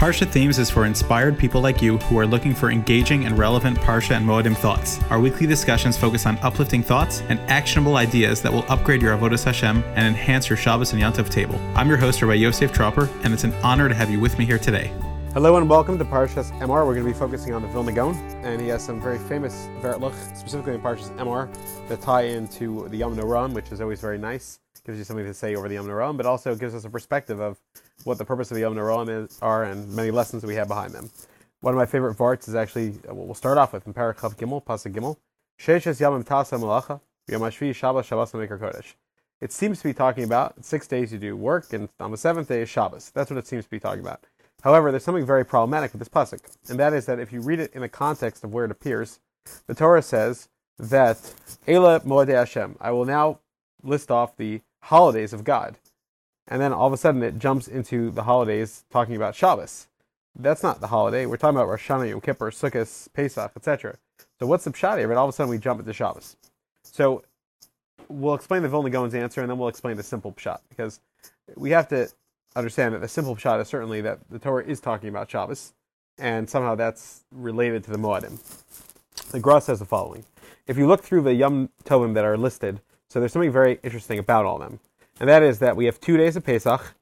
Parsha Themes is for inspired people like you who are looking for engaging and relevant Parsha and Moedim thoughts. Our weekly discussions focus on uplifting thoughts and actionable ideas that will upgrade your Avodah Hashem and enhance your Shabbos and Yontif table. I'm your host, Rabbi Yosef Tropper, and it's an honor to have you with me here today. Hello and welcome to Parshas Emor. We're going to be focusing on the Vilna Gaon, and he has some very famous Vertluch, specifically in Parshas Emor, that tie into the Yom Noram, which is always very nice. Gives you something to say over the Yom Noram, but also gives us a perspective of what the purpose of the Yom Noram is, are and many lessons we have behind them. One of my favorite varts is actually what we'll start off with in Parachav Gimel, Pasuk Gimel. Tasa Malacha, Shabbos Shabbos Kodesh. It seems to be talking about six days you do work, and on the seventh day is Shabbos. That's what it seems to be talking about. However, there's something very problematic with this pasuk, and that is that if you read it in the context of where it appears, the Torah says that Ela Moedei Hashem. I will now list off the holidays of God, and then all of a sudden it jumps into the holidays talking about Shabbos. That's not the holiday. We're talking about Rosh Hashanah, Yom Kippur, Sukkot, Pesach, etc. So what's the pshat here? All of a sudden we jump into Shabbos. So we'll explain the Vilna Gaon's answer, and then we'll explain the simple pshat because we have to understand that the simple pshat is certainly that the Torah is talking about Shabbos, and somehow that's related to the Moedim. The Gra says the following: If you look through the Yom Tovim that are listed, so there's something very interesting about all of them, and that is that we have two days of Pesach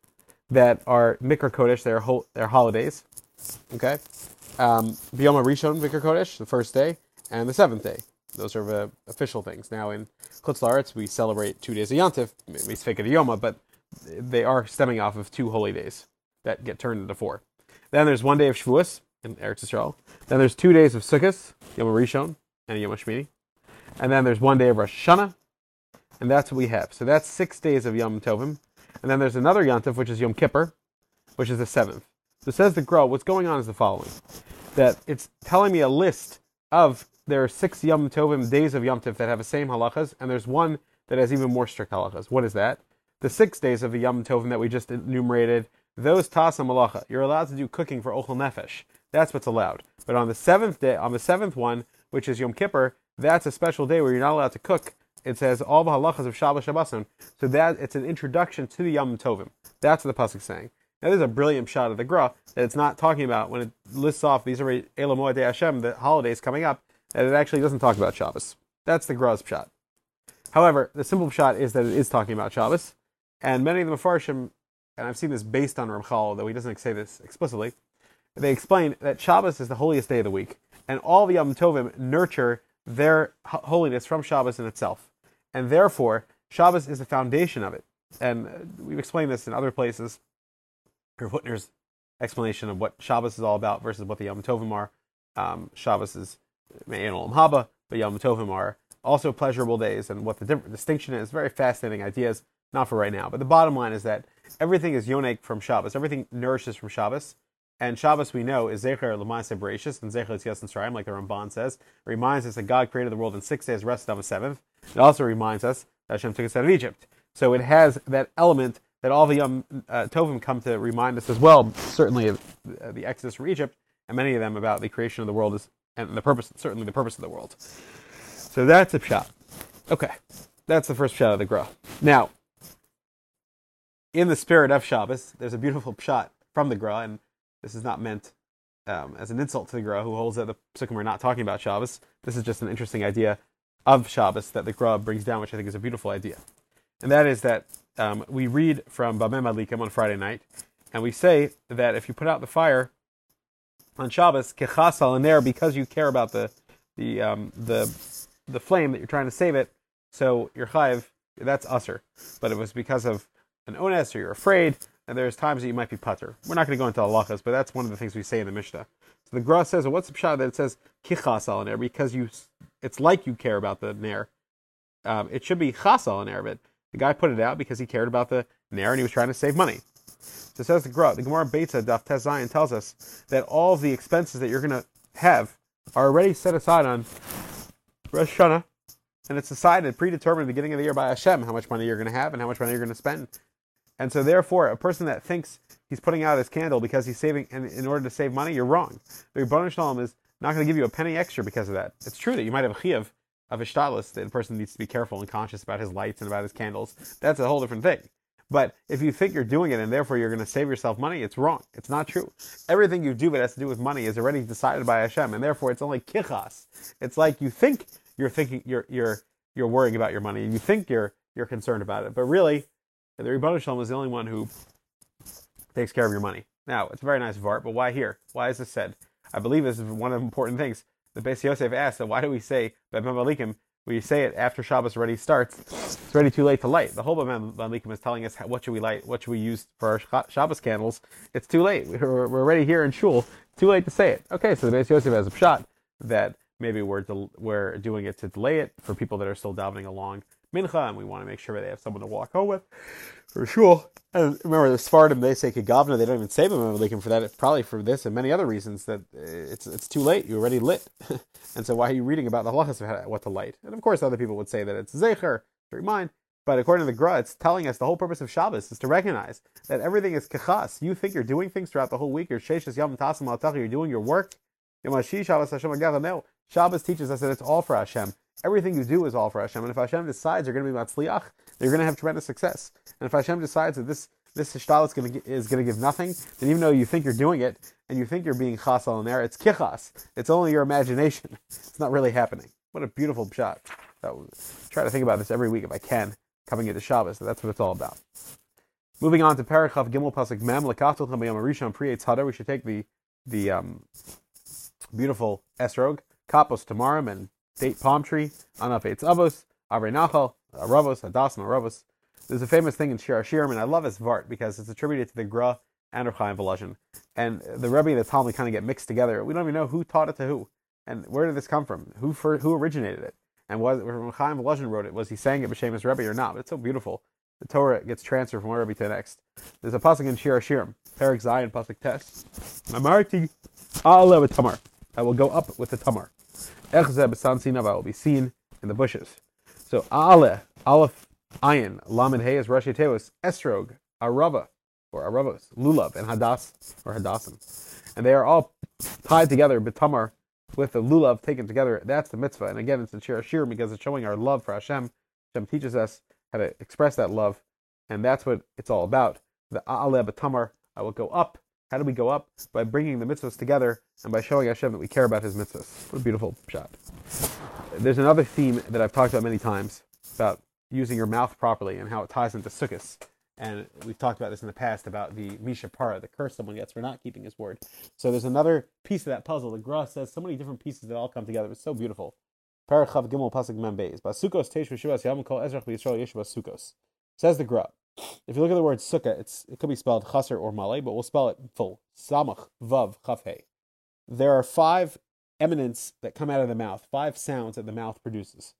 that are Mikra Kodesh, they're, ho- they're holidays. Okay, um, Biyom Rishon Mikra Kodesh, the first day, and the seventh day. Those are the official things. Now in Chutz we celebrate two days of speak of Yoma, but they are stemming off of two holy days that get turned into four. Then there's one day of Shavuos in Eretz Yisrael. Then there's two days of Sukkot, Yom Rishon, and Yom Shmini. And then there's one day of Rosh Hashanah, and that's what we have. So that's six days of Yom Tovim. And then there's another Yontif, which is Yom Kippur, which is the seventh. So says the Gra, what's going on is the following. That it's telling me a list of there are six Yom Tovim days of Yom Tov that have the same halachas, and there's one that has even more strict halachas. What is that? the six days of the Yom Tovim that we just enumerated, those tasa malacha, you're allowed to do cooking for ochel nefesh. That's what's allowed. But on the seventh day, on the seventh one, which is Yom Kippur, that's a special day where you're not allowed to cook. It says all the halachas of Shabbos Shabboson. So that it's an introduction to the Yom Tovim. That's what the pasuk is saying. Now there's a brilliant pshat of the Gra that it's not talking about when it lists off these are Elamoy De Hashem, the holidays coming up, that it actually doesn't talk about Shabbos. That's the Gra's pshat. However, the simple pshat is that it is talking about Shabbos, and many of the Mepharshim, and I've seen this based on Ramchal, though he doesn't say this explicitly, they explain that Shabbos is the holiest day of the week, and all the Yom Tovim nurture their holiness from Shabbos in itself. And therefore, Shabbos is the foundation of it. And uh, we've explained this in other places. Herr Hutner's explanation of what Shabbos is all about versus what the Yom Tovim are. Um, Shabbos is Me'en Olam Haba, but Yom Tovim are also pleasurable days, and what the distinction is. Very fascinating ideas. Not for right now. But the bottom line is that everything is yonek from Shabbos. Everything nourishes from Shabbos. And Shabbos, we know, is Zecher Lamaise Bereshis and Zecher Tzias and like the Ramban says. Reminds us that God created the world in six days, rested on the seventh. It also reminds us that Hashem took us out of Egypt. So it has that element that all the Yom uh, Tovim come to remind us as well, certainly of uh, the Exodus from Egypt, and many of them about the creation of the world is, and the purpose, certainly the purpose of the world. So that's a pshat. Okay, that's the first pshat of the Gra. Now, in the spirit of Shabbos, there's a beautiful pshat from the Gra, and this is not meant um, as an insult to the Gra, who holds that the Sukkim are not talking about Shabbos. This is just an interesting idea of Shabbos that the Gra brings down, which I think is a beautiful idea. And that is that um, we read from Bameh Madlikim on Friday night, and we say that if you put out the fire on Shabbos, kechas al because you care about the the um, the the flame that you're trying to save it, so your chayiv, that's usher. But it was because of an ones or you're afraid, and there's times that you might be putter. We're not going to go into halachas, but that's one of the things we say in the Mishnah. So the Gra says, well, what's the pshat that it says kichas al because you, it's like you care about the nair. Um, it should be chas al but the guy put it out because he cared about the nair and he was trying to save money. So says the Gra, the Gemara Beitza Daf Tez Zion tells us that all of the expenses that you're going to have are already set aside on Rosh Hashanah, and it's decided, predetermined at the beginning of the year by Hashem how much money you're going to have and how much money you're going to spend. And so, therefore, a person that thinks he's putting out his candle because he's saving, and in order to save money, you're wrong. The Rebbeinu Shalom is not going to give you a penny extra because of that. It's true that you might have a chiyav of ishtalis, that the person needs to be careful and conscious about his lights and about his candles. That's a whole different thing. But if you think you're doing it and therefore you're going to save yourself money, it's wrong. It's not true. Everything you do that has to do with money is already decided by Hashem, and therefore it's only kichas. It's like you think you're thinking you're you're you're worrying about your money, and you think you're you're concerned about it, but really, the Ribbon Shalom is the only one who takes care of your money. Now, it's a very nice vart, but why here? Why is this said? I believe this is one of the important things. The Beis Yosef asked, So, why do we say Bameh Madlikim? We say it after Shabbos already starts. It's already too late to light. The whole Bameh Madlikim is telling us what should we light, what should we use for our Shabbos candles. It's too late. We're, we're already here in Shul. Too late to say it. Okay, so the Beis Yosef has a pshat that maybe we're del- we're doing it to delay it for people that are still davening along mincha, and we want to make sure they have someone to walk home with for sure. And remember, the Sfardim they say kegavna. They don't even say b'memalikim for that. It's probably for this and many other reasons that eh, it's it's too late. You're already lit, and so why are you reading about the halachas of what to light? And of course, other people would say that it's zecher to remind. But according to the Gra, it's telling us the whole purpose of Shabbos is to recognize that everything is kechas. You think you're doing things throughout the whole week. You're sheshes yom tasim You're doing your work. Shabbos teaches us that it's all for Hashem. Everything you do is all for Hashem. And if Hashem decides you're going to be matzliach, you're going to have tremendous success. And if Hashem decides that this this is going to is going to give nothing, then even though you think you're doing it and you think you're being chasal in there, it's kichas. It's only your imagination. It's not really happening. What a beautiful pshat. So, try to think about this every week if I can, coming into Shabbos. That's what it's all about. Moving on to Parachav Gimel Pasuk Mem Lekachtul Chabayam Arishon Pri Tzada. We should take the the um, beautiful esrog kapos tamarim and date palm tree, Anaf Eitz Avos, Avrei Nachal, Aravos, Hadasim. There's a famous thing in Shir Hashirim, and I love this Vart because it's attributed to the Gra and Rav Chaim Volozhin. And the Rebbe and the Talmud kind of get mixed together. We don't even know who taught it to who. And where did this come from? Who for, who originated it? And was Chaim Volozhin wrote it? Was he saying it b'Shemus Rebbe or not? But it's so beautiful. The Torah gets transferred from one Rebbe to the next. There's a pasuk in Shir Hashirim, Perik Zion, pasuk Tes. Amarti with Tamar. I will go up with the Tamar. Echze b'sansinava will be seen in the bushes. So Ale, Aleph, Ayin, Lamed Hey is Rashi Teos, Esrog, Arava, or Aravos, Lulav, and Hadas, or Hadassim. And they are all tied together, B'tamar, with the Lulav taken together. That's the mitzvah. And again, it's the Shir because it's showing our love for Hashem. Hashem teaches us how to express that love. And that's what it's all about. The A'ale B'tamar, I will go up how do we go up? By bringing the mitzvahs together and by showing Hashem that we care about His mitzvahs. What a beautiful pshat. There's another theme that I've talked about many times about using your mouth properly and how it ties into sukkahs. And we've talked about this in the past about the Mi Shepara, the curse someone gets for not keeping his word. So there's another piece of that puzzle. The Gra says so many different pieces that all come together. It's so beautiful. Parachav Gimel Pasuk Membeis. Basukos V'Shuvas Yam Ezrach V'Yisrael Yeshua Sukos. Says the Gra. If you look at the word sukkah, it's it could be spelled chaser or malay, but we'll spell it full. Samach vav chafhe. There are five eminence that come out of the mouth, five sounds that the mouth produces.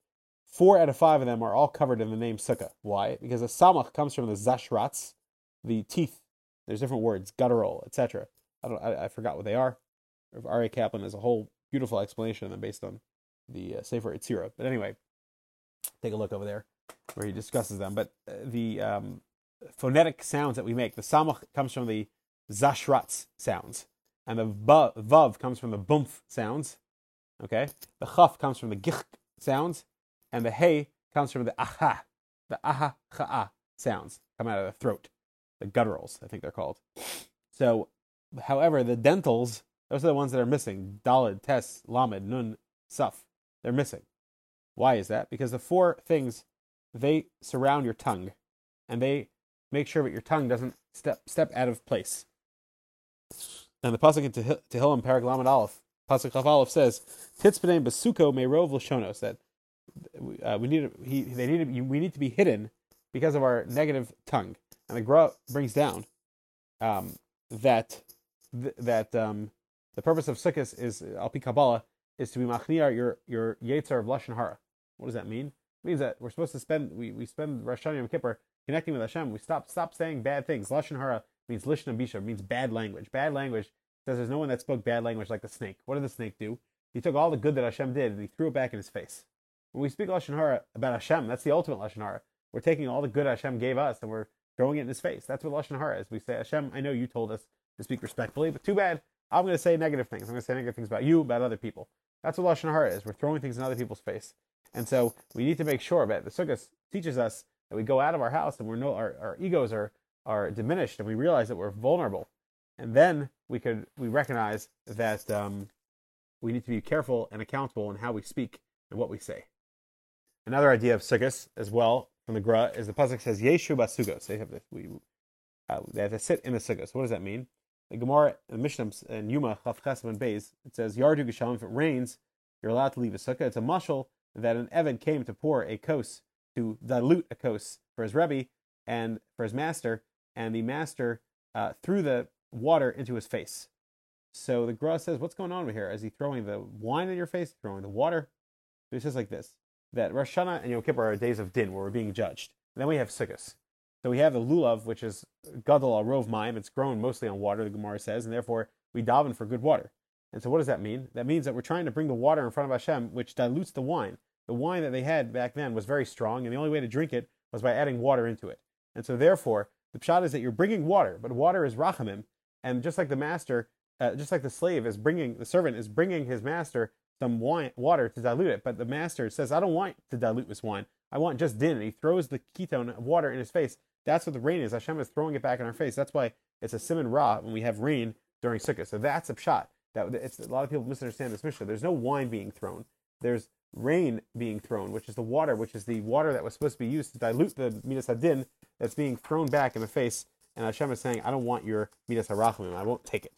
Four out of five of them are all covered in the name sukkah. Why? Because the samach comes from the zashratz, the teeth. There's different words, guttural, etc. I don't. I, I, forgot what they are. R.A. Kaplan has a whole beautiful explanation of them based on the uh, Sefer Yetzira. But anyway, take a look over there where he discusses them. But uh, the um, phonetic sounds that we make. The samach comes from the zashratz sounds, and the vav comes from the bumf sounds. Okay, the chaf comes from the gich sounds, and the hey comes from the aha, the aha cha'a sounds come out of the throat, the gutturals, I think they're called. So, however, the dentals, those are the ones that are missing. Dalid, tes, lamed, nun, saf. They're missing. Why is that? Because the four things they surround your tongue, and they make sure that your tongue doesn't step step out of place. And the pasuk in Tehillim Parak Lamed Aleph, pasuk Chaf Aleph says, "Titzpenem besuko meirov l'shonos." That uh, we need he, they need we need to be hidden because of our negative tongue. And the Gra brings down um, that th- that um, the purpose of sukkahs is alpi Kabbalah is to be machniyar your your yetzer of lashon hara. What does that mean? It means that we're supposed to spend we, we spend Rosh Hashanah Yom Kippur connecting with Hashem, we stop stop saying bad things. Lashon hara means lishna bisha, means bad language. Bad language says there's no one that spoke bad language like the snake. What did the snake do? He took all the good that Hashem did and he threw it back in his face. When we speak lashon hara about Hashem, that's the ultimate lashon hara. We're taking all the good Hashem gave us and we're throwing it in his face. That's what lashon hara is. We say, Hashem, I know you told us to speak respectfully, but too bad. I'm going to say negative things. I'm going to say negative things about you, about other people. That's what lashon hara is. We're throwing things in other people's face. And so we need to make sure that the Sukkot teaches us that we go out of our house and we're no, our, our egos are, are diminished and we realize that we're vulnerable. And then we could we recognize that um, we need to be careful and accountable in how we speak and what we say. Another idea of sukkahs as well from the Gra is the pasuk says Yeshu basugos. They have this, we uh, they have to sit in the sukkah. So what does that mean? The Gemara, the Mishnah and Yuma Chaf and Beis, it says Yardu Geshamim. If it rains, you're allowed to leave a sukkah. It's a mushal that an Evan came to pour a kos to dilute a kos for his rebbe and for his master, and the master uh, threw the water into his face. So the Gra says, "What's going on over here? Is he throwing the wine in your face? Throwing the water?" So he says like this: that Rosh Hashanah and Yom Kippur are days of din, where we're being judged. And then we have Sukkot. So we have the lulav, which is gadol al rov mayim. It's grown mostly on water, the Gemara says, and therefore we daven for good water. And so what does that mean? That means that we're trying to bring the water in front of Hashem, which dilutes the wine. The wine that they had back then was very strong, and the only way to drink it was by adding water into it. And so therefore, the pshat is that you're bringing water, but water is rachamim, and just like the master, uh, just like the slave is bringing, the servant is bringing his master some wine, water to dilute it, but the master says, I don't want to dilute this wine. I want just din. And he throws the ketone of water in his face. That's what the rain is. Hashem is throwing it back in our face. That's why it's a simon ra when we have rain during Sukkot. So that's a pshat. That it's a lot of people misunderstand this mission. There's no wine being thrown. There's rain being thrown, which is the water, which is the water that was supposed to be used to dilute the midas hadin that's being thrown back in the face. And Hashem is saying, I don't want your midas harachamim. I won't take it.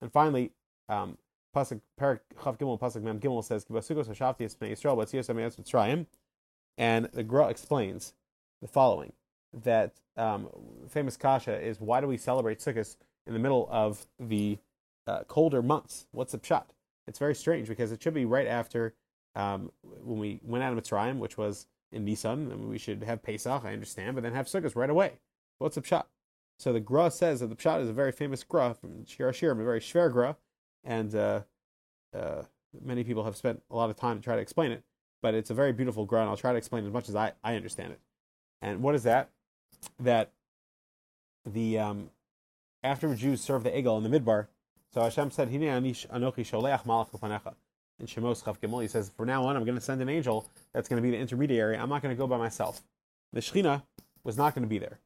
And finally, um, pasuk Parak Chav Gimel pasuk Mem Gimel says Kibasugos Hashafti Esmei Yisrael but Tziyos Amayas Mitzrayim, and the Gra explains the following: that um, famous kasha is why do we celebrate Sukkot in the middle of the uh, colder months? What's the pshat? It's very strange because it should be right after um, when we went out of Mitzrayim, which was in Nisan, we should have Pesach. I understand, but then have Sukkot right away. What's the pshat? So the Gra says that the pshat is a very famous Gra from Shir a very shver Gra, and uh, uh, many people have spent a lot of time to try to explain it. But it's a very beautiful Gra. And I'll try to explain as much as I, I understand it. And what is that? That the um, after Jews served the Egel in the Midbar, so Hashem said, "Hine anish anochi sholeach malach upanecha." In Shemos Chav Gimel, he says, "For now on, I'm going to send an angel that's going to be the intermediary. I'm not going to go by myself." The Shechina was not going to be there,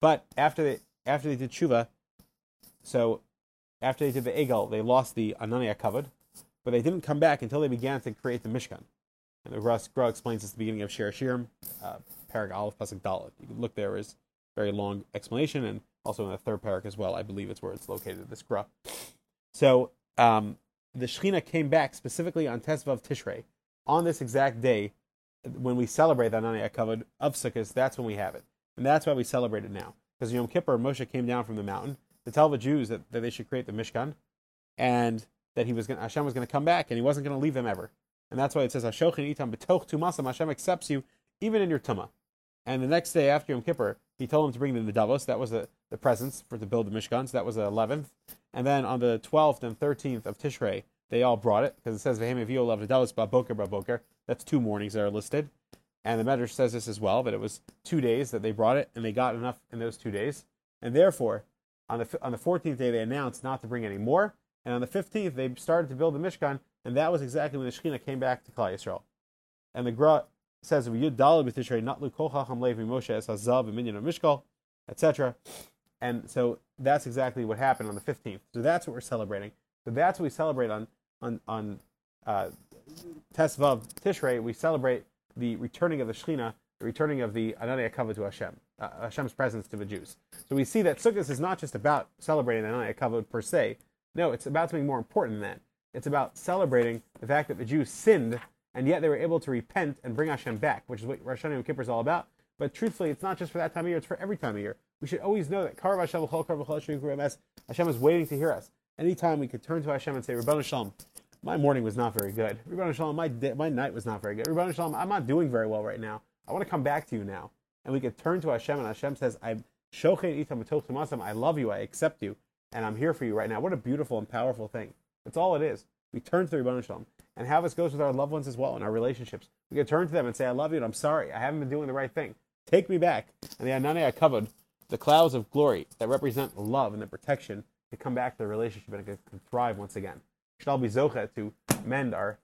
but after they after they did tshuva, so after they did the Egel, they lost the Anania covered, but they didn't come back until they began to create the Mishkan. And the Gra, Gra explains this at the beginning of Shir Shirim, uh, Parak Aleph Pasuk Dalit. You can look there is very long explanation, and also in the third parak as well. I believe it's where it's located. This Gra. So um, the Shechina came back specifically on Tesvav Tishrei on this exact day when we celebrate the Anania covered of Sukkot. That's when we have it, and that's why we celebrate it now. Because Yom Kippur, Moshe came down from the mountain to tell the Jews that, that they should create the Mishkan, and that he was gonna, Hashem was going to come back and he wasn't going to leave them ever. And that's why it says Hashochin itam betoch tumasam. Hashem accepts you even in your tuma. And the next day after Yom Kippur, he told him to bring them the Davos. That was the, the presents for to build the Mishkan. So that was the 11th. And then on the 12th and 13th of Tishrei, they all brought it because it says Vehem Evio love the Baboker Baboker. That's two mornings that are listed. And the Medrash says this as well that it was two days that they brought it and they got enough in those two days. And therefore, on the on the 14th day, they announced not to bring any more, and on the 15th, they started to build the Mishkan, and that was exactly when the Shekhinah came back to Klal Yisrael. And the Gra says, "Yud Dalad b'Tishrei natlu kol chacham levi Moshe es hazav of Mishkal, etc." And so that's exactly what happened on the 15th. So that's what we're celebrating. So that's what we celebrate on on on uh, Tesvav Tishrei. We celebrate the returning of the Shekhinah, the returning of the Ananiya Kavod to Hashem uh, Hashem's presence to the Jews. So we see that Sukkot is not just about celebrating Anaya Kavod per se. No, it's about something more important than that. It's about celebrating the fact that the Jews sinned and yet they were able to repent and bring Hashem back, which is what Rosh Hashanah Yom Kippur is all about. But truthfully, it's not just for that time of year; it's for every time of year. We should always know that Hashem is waiting to hear us. Anytime we could turn to Hashem and say, "Rabbanu Shalom, my morning was not very good. Rabbanu Shalom, my my night was not very good. Rabbanu Shalom, I'm not doing very well right now. I want to come back to you now." and we could turn to Hashem, and Hashem says, "I'm I love you, I accept you, and I'm here for you right now." What a beautiful and powerful thing! That's all it is. We turn to Rebbeinu Shalom, and how this goes with our loved ones as well in our relationships. We can turn to them and say, "I love you, and I'm sorry. I haven't been doing the right thing. Take me back." And the Ananiah covered the clouds of glory that represent love and the protection to come back to the relationship and can thrive once again. We should all be zocha to mend our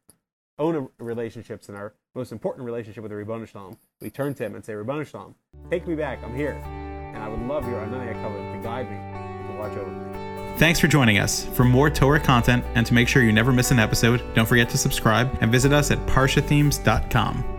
own relationships and our most important relationship with the Ribbon Shalom, we turn to him and say, Ribbon Shalom, Take me back. I'm here. And I would love your Anania cover to guide me, to watch over me. Thanks for joining us. For more Torah content and to make sure you never miss an episode, don't forget to subscribe and visit us at parshathemes.com.